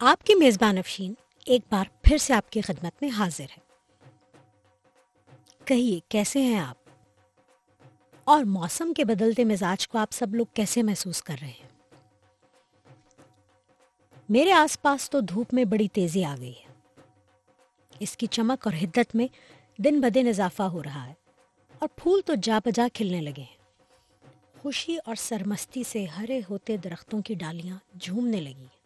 آپ کی میزبان افشین ایک بار پھر سے آپ کی خدمت میں حاضر ہے کہیے، کیسے ہیں آپ؟ اور موسم کے بدلتے مزاج کو آپ سب لوگ کیسے محسوس کر رہے ہیں؟ میرے آس پاس تو دھوپ میں بڑی تیزی آ گئی ہے۔ اس کی چمک اور حدت میں دن بدن اضافہ ہو رہا ہے اور پھول تو جا بجا کھلنے لگے ہیں۔ خوشی اور سرمستی سے ہرے ہوتے درختوں کی ڈالیاں جھومنے لگی ہیں۔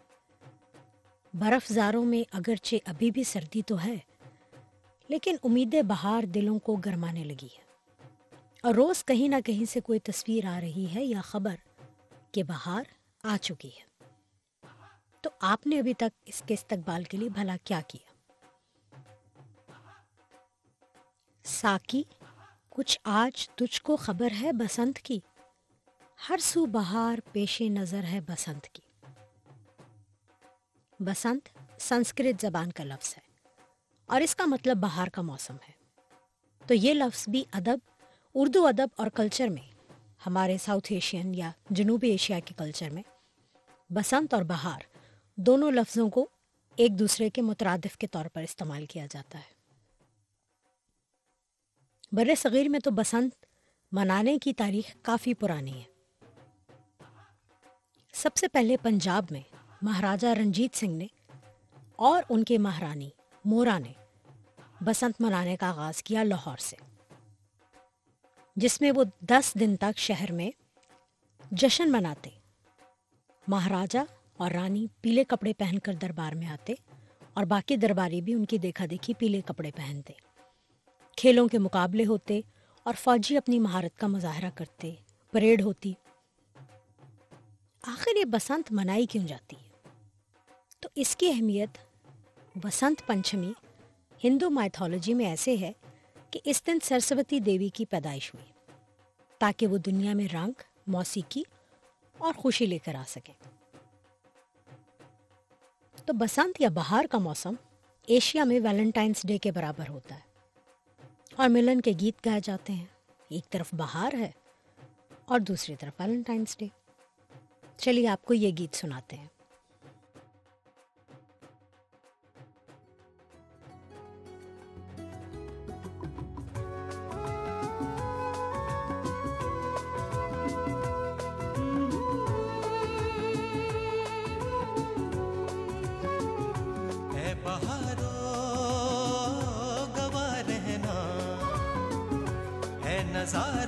برف زاروں میں اگرچہ ابھی بھی سردی تو ہے، لیکن امید بہار دلوں کو گرمانے لگی ہے۔ اور روز کہیں نہ کہیں سے کوئی تصویر آ رہی ہے یا خبر کہ بہار آ چکی ہے۔ تو آپ نے ابھی تک اس کے استقبال کے لیے بھلا کیا کیا؟ ساکی، کچھ آج تجھ کو خبر ہے بسنت کی؟ ہر سو بہار پیش نظر ہے بسنت کی۔ بسنت سنسکرت زبان کا لفظ ہے اور اس کا مطلب بہار کا موسم ہے۔ تو یہ لفظ بھی ادب، اردو ادب اور کلچر میں، ہمارے ساؤتھ ایشین یا جنوبی ایشیا کے کلچر میں، بسنت اور بہار دونوں لفظوں کو ایک دوسرے کے مترادف کے طور پر استعمال کیا جاتا ہے۔ بر صغیر میں تو بسنت منانے کی تاریخ کافی پرانی ہے۔ سب سے پہلے پنجاب میں مہاراجا رنجیت سنگھ نے اور ان کے مہارانی مورا نے بسنت منانے کا آغاز کیا لاہور سے، جس میں وہ دس دن تک شہر میں جشن مناتے مہاراجا اور رانی پیلے کپڑے پہن کر دربار میں آتے اور باقی درباری بھی ان کی دیکھا دیکھی پیلے کپڑے پہنتے۔ کھیلوں کے مقابلے ہوتے اور فوجی اپنی مہارت کا مظاہرہ کرتے، پریڈ ہوتی۔ آخر یہ بسنت منائی کیوں جاتی ہے؟ تو اس کی اہمیت بسنت پنچمی ہندو مائتھولوجی میں ایسے ہے کہ اس دن سرسوتی دیوی کی پیدائش ہوئی تاکہ وہ دنیا میں رنگ، موسیقی اور خوشی لے کر آ سکے۔ تو بسنت یا بہار کا موسم ایشیا میں ویلنٹائنس ڈے کے برابر ہوتا ہے اور ملن کے گیت گائے جاتے ہیں۔ ایک طرف بہار ہے اور دوسری طرف ویلنٹائنس ڈے۔ چلیے آپ کو یہ گیت سناتے ہیں۔ اڑائیں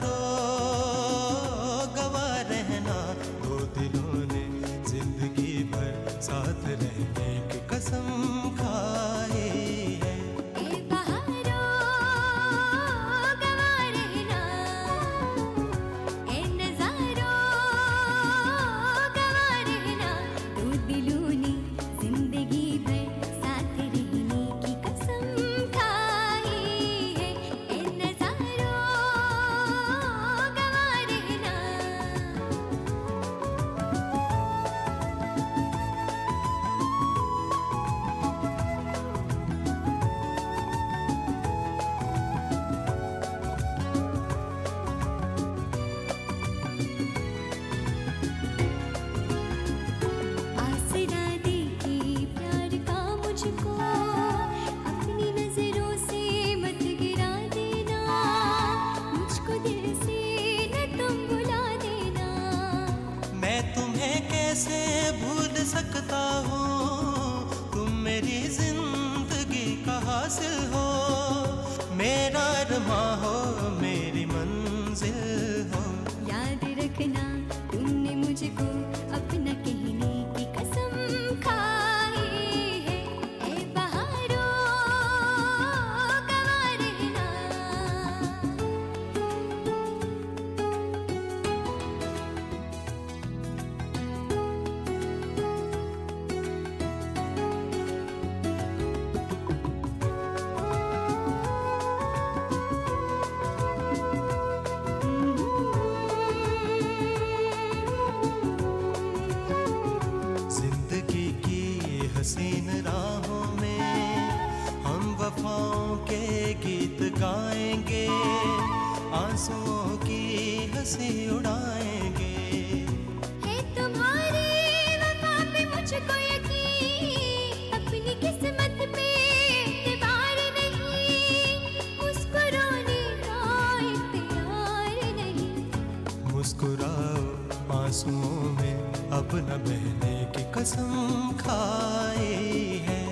اپنا بہنے کی قسم کھائی ہے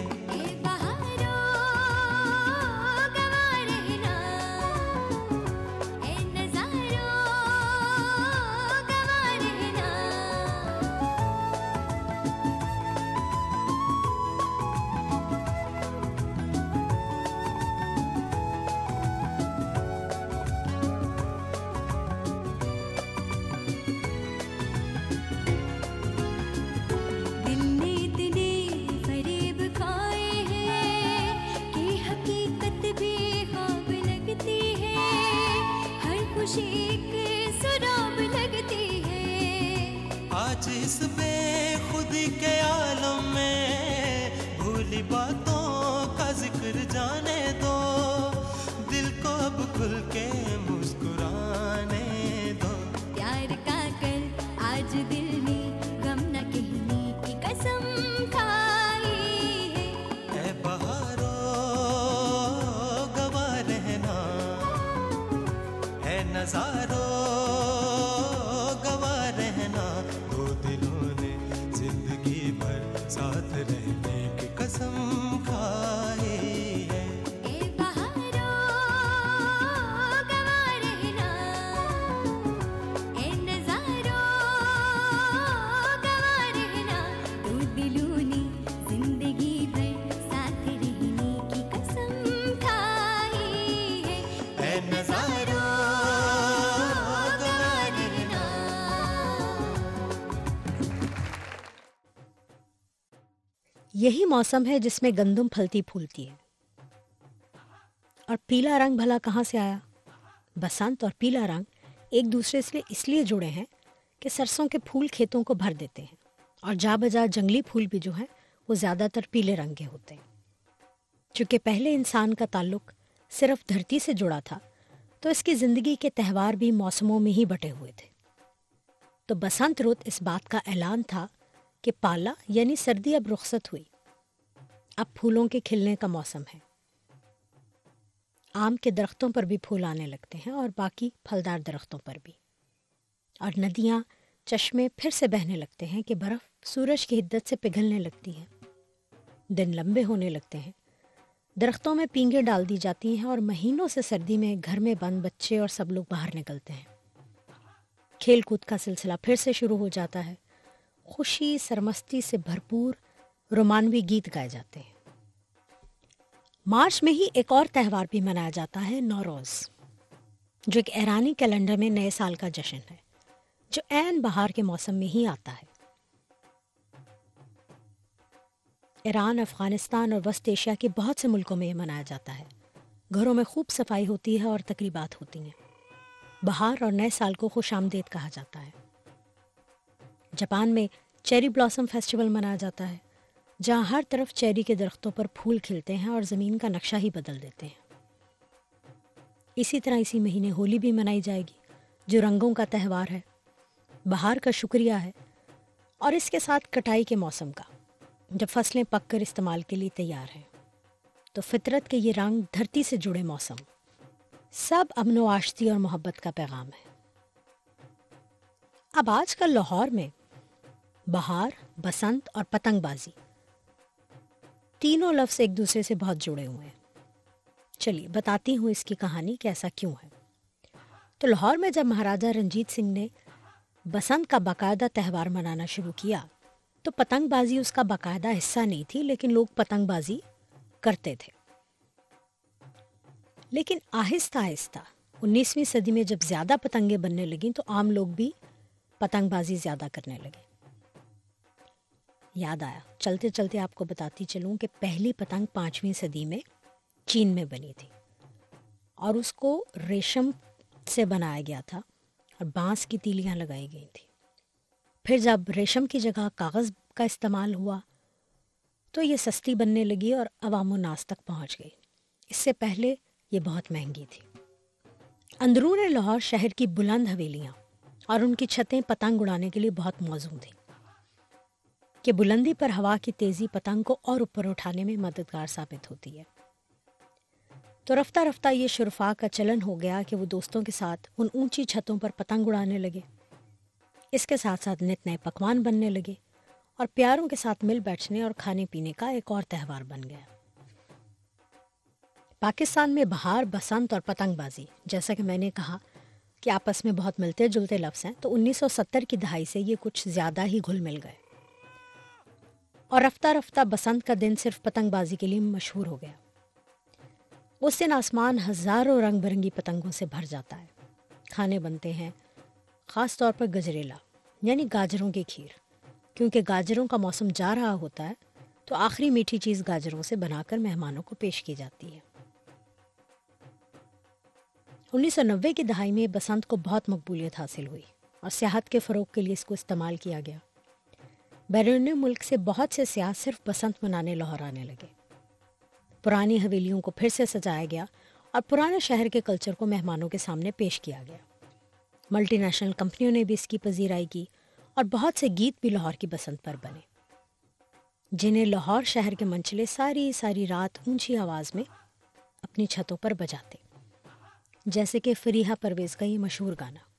نظاروں یہی موسم ہے جس میں گندم پھلتی پھولتی ہے۔ اور پیلا رنگ بھلا کہاں سے آیا؟ بسنت اور پیلا رنگ ایک دوسرے سے اس لیے جڑے ہیں کہ سرسوں کے پھول کھیتوں کو بھر دیتے ہیں اور جا بجا جنگلی پھول بھی جو ہیں وہ زیادہ تر پیلے رنگ کے ہوتے ہیں۔ چونکہ پہلے انسان کا تعلق صرف دھرتی سے جڑا تھا، تو اس کی زندگی کے تہوار بھی موسموں میں ہی بٹے ہوئے تھے۔ تو بسنت رت اس بات کا اعلان تھا کہ پالا یعنی سردی اب رخصت ہوئی۔ اب پھولوں کے کھلنے کا موسم ہے۔ آم کے درختوں پر بھی پھول آنے لگتے ہیں اور باقی پھلدار درختوں پر بھی۔ اور ندیاں چشمے پھر سے بہنے لگتے ہیں کہ برف سورج کی حدت سے پگھلنے لگتی ہے دن لمبے ہونے لگتے ہیں۔ درختوں میں پینگے ڈال دی جاتی ہیں اور مہینوں سے سردی میں گھر میں بند بچے اور سب لوگ باہر نکلتے ہیں۔ کھیل کود کا سلسلہ پھر سے شروع ہو جاتا ہے۔ خوشی، سرمستی سے بھرپور رومانوی گیت گائے جاتے ہیں۔ مارچ میں ہی ایک اور تہوار بھی منایا جاتا ہے، نوروز، جو ایک ایرانی کیلنڈر میں نئے سال کا جشن ہے، جو عین بہار کے موسم میں ہی آتا ہے۔ ایران، افغانستان اور وسط ایشیا کے بہت سے ملکوں میں یہ منایا جاتا ہے۔ گھروں میں خوب صفائی ہوتی ہے اور تقریبات ہوتی ہیں۔ بہار اور نئے سال کو خوش آمدید کہا جاتا ہے۔ جاپان میں چیری بلاسم فیسٹیول منایا جاتا ہے۔ جہاں ہر طرف چیری کے درختوں پر پھول کھلتے ہیں اور زمین کا نقشہ ہی بدل دیتے ہیں۔ اسی طرح اسی مہینے ہولی بھی منائی جائے گی، جو رنگوں کا تہوار ہے، بہار کا شکریہ ہے، اور اس کے ساتھ کٹائی کے موسم کا، جب فصلیں پک کر استعمال کے لیے تیار ہیں۔ تو فطرت کے یہ رنگ دھرتی سے جڑے موسم، سب امن و آشتی اور محبت کا پیغام ہے۔ اب آج کل لاہور میں بہار، بسنت اور پتنگ بازی تینوں لفظ ایک دوسرے سے بہت جڑے ہوئے ہیں۔ چلیے، بتاتی ہوں اس کی کہانی کہ ایسا کیوں ہے۔ تو لاہور میں جب مہاراجہ رنجیت سنگھ نے بسنت کا باقاعدہ تہوار منانا شروع کیا، تو پتنگ بازی اس کا باقاعدہ حصہ نہیں تھی، لیکن لوگ پتنگ بازی کرتے تھے۔ لیکن آہستہ آہستہ انیسویں صدی میں جب زیادہ پتنگیں بننے لگیں، تو عام لوگ بھی پتنگ بازی زیادہ کرنے لگے۔ یاد آیا۔ چلتے چلتے آپ کو بتاتی چلوں کہ پہلی پتنگ پانچویں صدی میں چین میں بنی تھی اور اس کو ریشم سے بنایا گیا تھا اور بانس کی تیلیاں لگائی گئی تھیں۔ پھر جب ریشم کی جگہ کاغذ کا استعمال ہوا تو یہ سستی بننے لگی اور عوام و ناس تک پہنچ گئی۔ اس سے پہلے یہ بہت مہنگی تھی۔ اندرون لاہور شہر کی بلند حویلیاں اور ان کی چھتیں پتنگ اڑانے کے لیے بہت موزوں تھیں۔ کہ بلندی پر ہوا کی تیزی پتنگ کو اور اوپر اٹھانے میں مددگار ثابت ہوتی ہے۔ تو رفتہ رفتہ یہ شرفا کا چلن ہو گیا کہ وہ دوستوں کے ساتھ ان اونچی چھتوں پر پتنگ اڑانے لگے۔ اس کے ساتھ ساتھ نت نئے پکوان بننے لگے اور پیاروں کے ساتھ مل بیٹھنے اور کھانے پینے کا ایک اور تہوار بن گیا۔ پاکستان میں بہار بسنت اور پتنگ بازی، جیسا کہ میں نے کہا کہ آپس میں بہت ملتے جلتے لفظ ہیں، تو انیس سو ستر کی دہائی سے یہ کچھ زیادہ ہی گھل مل گئے۔ اور رفتہ رفتہ بسنت کا دن صرف پتنگ بازی کے لیے مشہور ہو گیا۔ اس دن آسمان ہزاروں رنگ برنگی پتنگوں سے بھر جاتا ہے۔ کھانے بنتے ہیں، خاص طور پر گجریلا یعنی گاجروں کی کھیر۔ کیونکہ گاجروں کا موسم جا رہا ہوتا ہے، تو آخری میٹھی چیز گاجروں سے بنا کر مہمانوں کو پیش کی جاتی ہے۔ انیس سو نوے کی دہائی میں بسنت کو بہت مقبولیت حاصل ہوئی اور سیاحت کے فروغ کے لیے اس کو استعمال کیا گیا۔ بیرون ملک سے بہت سے سیاح صرف بسنت منانے لاہور آنے لگے۔ پرانی حویلیوں کو پھر سے سجایا گیا اور پرانے شہر کے کلچر کو مہمانوں کے سامنے پیش کیا گیا۔ ملٹی نیشنل کمپنیوں نے بھی اس کی پذیرائی کی اور بہت سے گیت بھی لاہور کی بسنت پر بنے۔ جنہیں لاہور شہر کے منچلے ساری ساری رات اونچی آواز میں اپنی چھتوں پر بجاتے۔ جیسے کہ فریحہ پرویز کا یہ مشہور گانا۔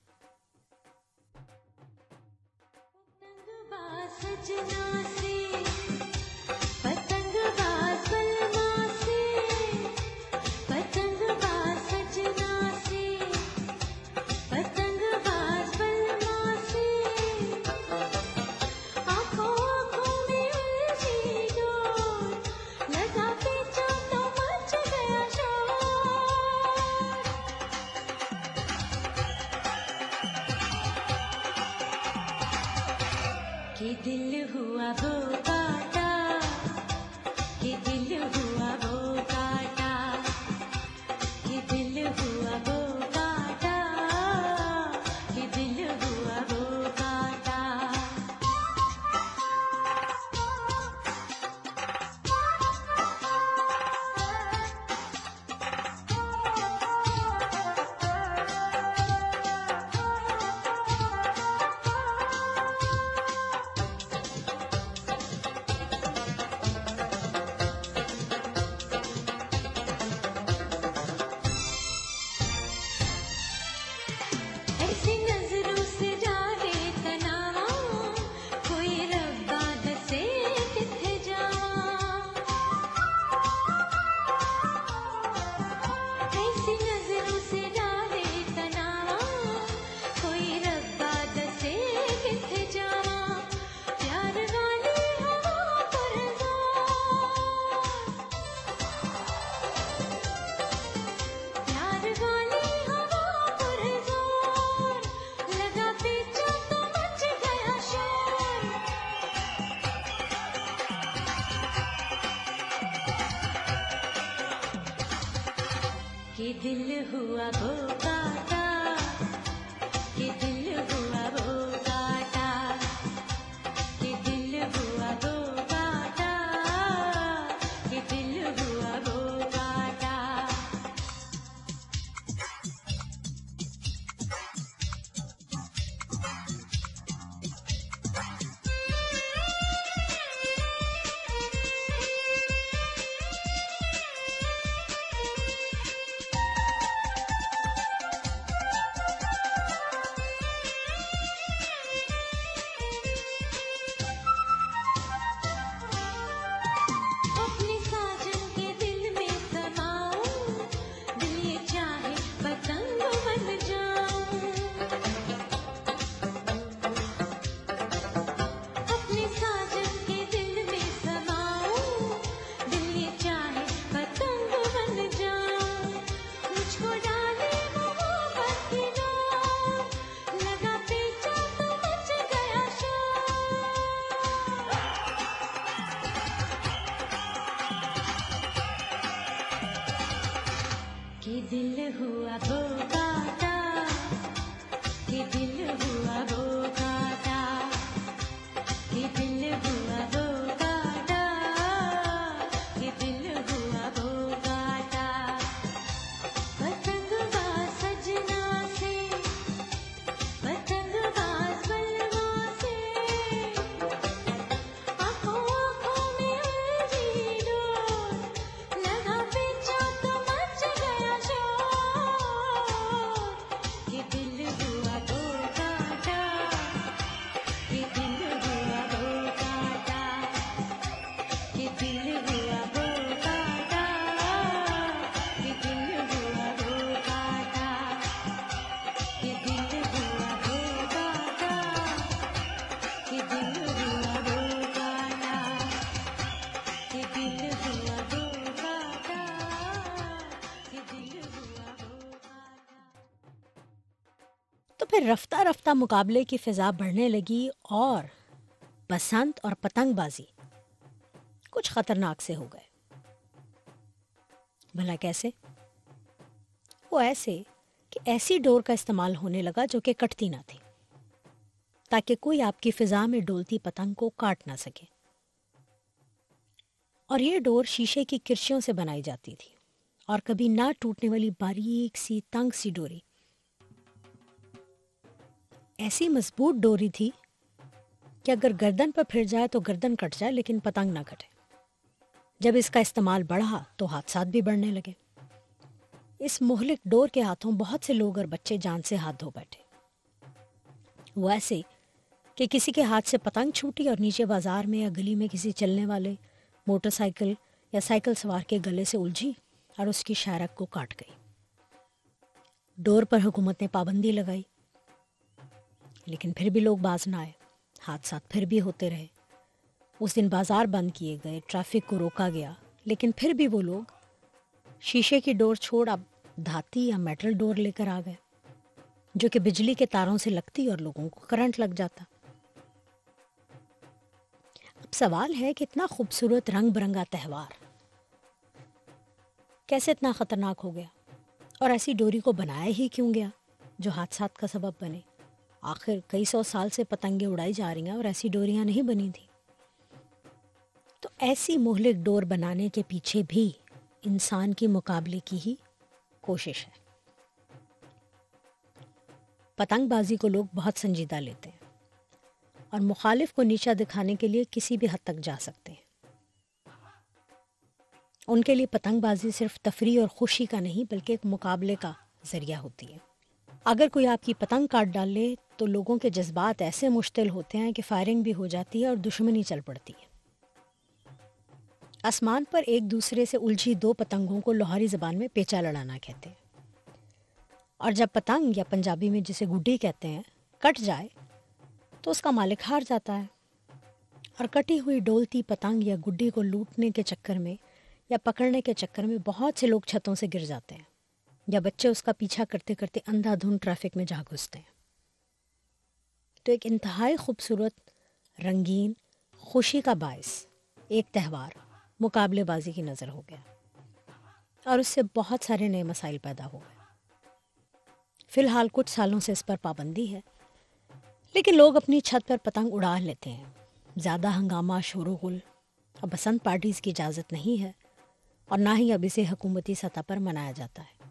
پھر رفتہ رفتہ مقابلے کی فضا بڑھنے لگی اور بسنت اور پتنگ بازی کچھ خطرناک سے ہو گئے۔ بھلا کیسے؟ وہ ایسے کہ ایسی ڈور کا استعمال ہونے لگا جو کہ کٹتی نہ تھی، تاکہ کوئی آپ کی فضا میں ڈولتی پتنگ کو کاٹ نہ سکے۔ اور یہ ڈور شیشے کی کرشیوں سے بنائی جاتی تھی اور کبھی نہ ٹوٹنے والی باریک سی تنگ سی ڈوری۔ ایسی مضبوط ڈوری تھی کہ اگر گردن پر پھر جائے تو گردن کٹ جائے لیکن پتنگ نہ کٹے۔ جب اس کا استعمال بڑھا تو حادثات بھی بڑھنے لگے۔ اس مہلک ڈور کے ہاتھوں بہت سے لوگ اور بچے جان سے ہاتھ دھو بیٹھے۔ وہ ایسے کہ کسی کے ہاتھ سے پتنگ چھوٹی اور نیچے بازار میں یا گلی میں کسی چلنے والے موٹر سائیکل یا سائیکل سوار کے گلے سے الجھی اور اس کی شارک کو کاٹ گئی۔ ڈور پر حکومت نے پابندی لگائی۔ لیکن پھر بھی لوگ باز نہ آئے۔ حادثات پھر بھی ہوتے رہے۔ اس دن بازار بند کیے گئے، ٹریفک کو روکا گیا۔ لیکن پھر بھی وہ لوگ شیشے کی ڈور چھوڑ اب دھاتی یا میٹل ڈور لے کر آ گئے، جو کہ بجلی کے تاروں سے لگتی اور لوگوں کو کرنٹ لگ جاتا۔ اب سوال ہے کہ اتنا خوبصورت رنگ برنگا تہوار کیسے اتنا خطرناک ہو گیا؟ اور ایسی ڈوری کو بنایا ہی کیوں گیا جو حادثات کا سبب بنے؟ آخر کئی سو سال سے پتنگیں اڑائی جا رہی ہیں اور ایسی ڈوریاں نہیں بنی تھیں۔ تو ایسی مہلک ڈور بنانے کے پیچھے بھی انسان کی مقابلے کی ہی کوشش ہے۔ پتنگ بازی کو لوگ بہت سنجیدہ لیتے ہیں اور مخالف کو نیچا دکھانے کے لیے کسی بھی حد تک جا سکتے ہیں۔ ان کے لیے پتنگ بازی صرف تفریح اور خوشی کا نہیں بلکہ ایک مقابلے کا ذریعہ ہوتی ہے۔ اگر کوئی آپ کی پتنگ کاٹ ڈال لے تو لوگوں کے جذبات ایسے مشتل ہوتے ہیں کہ فائرنگ بھی ہو جاتی ہے اور دشمنی چل پڑتی ہے۔ آسمان پر ایک دوسرے سے الجھی دو پتنگوں کو لوہاری زبان میں پیچا لڑانا کہتے ہیں۔ اور جب پتنگ یا پنجابی میں جسے گڈی کہتے ہیں کٹ جائے تو اس کا مالک ہار جاتا ہے۔ اور کٹی ہوئی ڈولتی پتنگ یا گڈی کو لوٹنے کے چکر میں یا پکڑنے کے چکر میں بہت سے لوگ چھتوں سے گر جاتے ہیں۔ یا بچے اس کا پیچھا کرتے کرتے اندھا دھند ٹریفک میں جا گھستے ہیں۔ تو ایک انتہائی خوبصورت، رنگین، خوشی کا باعث ایک تہوار مقابلے بازی کی نظر ہو گیا اور اس سے بہت سارے نئے مسائل پیدا ہو گئے۔ فی الحال کچھ سالوں سے اس پر پابندی ہے، لیکن لوگ اپنی چھت پر پتنگ اڑا لیتے ہیں۔ زیادہ ہنگامہ، شور و غل اور بسنت پارٹیز کی اجازت نہیں ہے اور نہ ہی اب اسے حکومتی سطح پر منایا جاتا ہے۔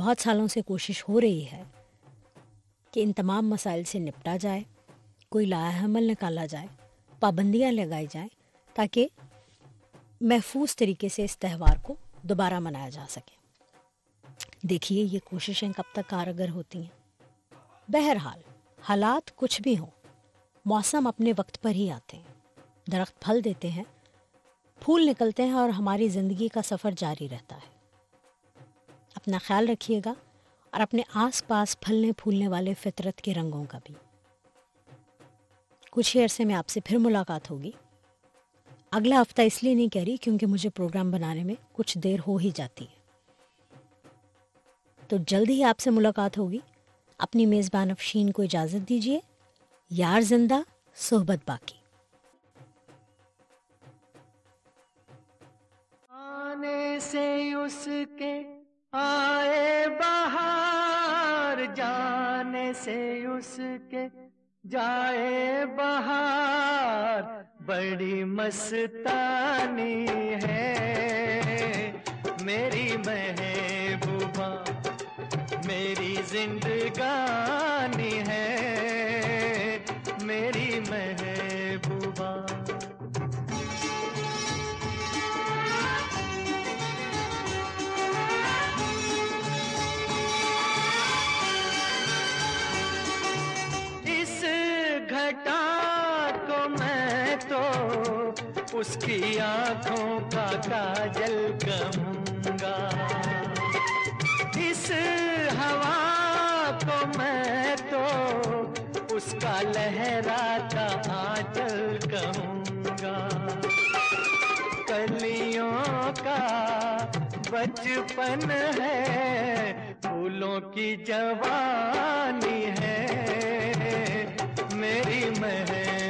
بہت سالوں سے کوشش ہو رہی ہے کہ ان تمام مسائل سے نپٹا جائے، کوئی لاہ عمل نکالا جائے، پابندیاں لگائی جائیں تاکہ محفوظ طریقے سے اس تہوار کو دوبارہ منایا جا سکے۔ دیکھیے یہ کوششیں کب تک کارگر ہوتی ہیں۔ بہرحال، حالات کچھ بھی ہوں، موسم اپنے وقت پر ہی آتے ہیں۔ درخت پھل دیتے ہیں، پھول نکلتے ہیں اور ہماری زندگی کا سفر جاری رہتا ہے۔ اپنا خیال رکھیے گا اور اپنے آس پاس پھلنے پھولنے والے فطرت کے رنگوں کا بھی۔ کچھ ہی عرصے میں آپ سے پھر ملاقات ہوگی۔ اگلا ہفتہ اس لیے نہیں کہہ رہی کیونکہ مجھے پروگرام بنانے میں کچھ دیر ہو ہی جاتی ہے۔ تو جلد ہی آپ سے ملاقات ہوگی۔ اپنی میزبان افشین کو اجازت دیجیے یار زندہ، صحبت باقی۔ آنے سے اس کے آئے بہار جانے سے اس کے جائے بہار، بڑی مستانی ہے۔ میری محبوبہ، میری زندگانی ہے۔ میری محبوبہ تو اس کی آنکھوں کا کاجل کہوں گا۔ اس ہوا کو میں تو اس کا لہراتا آنچل کہوں گا۔ کلیوں کا بچپن ہے، پھولوں کی جوانی ہے۔ میری محبوبہ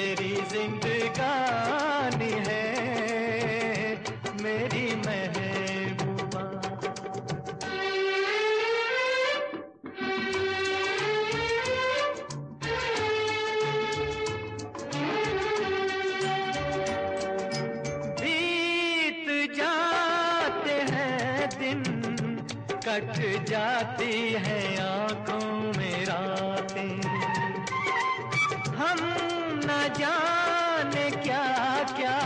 میری زندگانی ہے، میری محبوبہ۔ بیت جاتے ہیں دن، کٹ جاتی ہے آنکھوں میں راتیں۔ جانے کیا کیا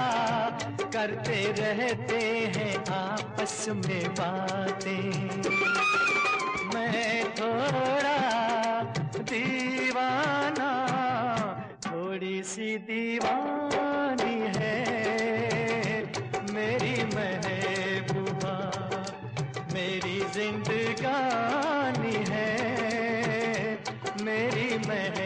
کرتے رہتے ہیں آپس میں باتیں۔ میں تھوڑا دیوانہ، تھوڑی سی دیوانی ہے۔ میری محبوبہ، میری زندگانی ہے۔ میری محبوبہ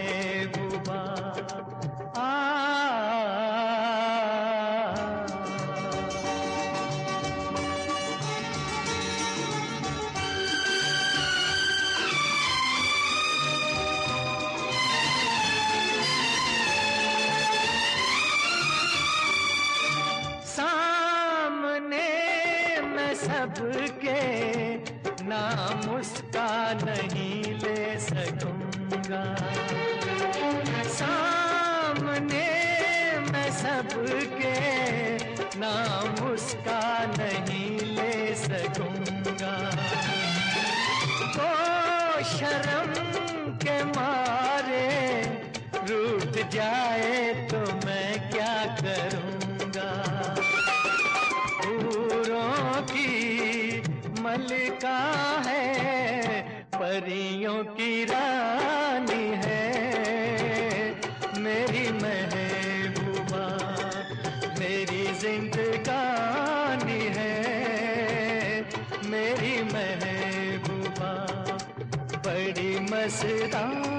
شرم کے مارے، روٹ جائے تو میں کیا کروں گا؟ پوروں کی ملکہ ہے، پریوں کی رات بڑی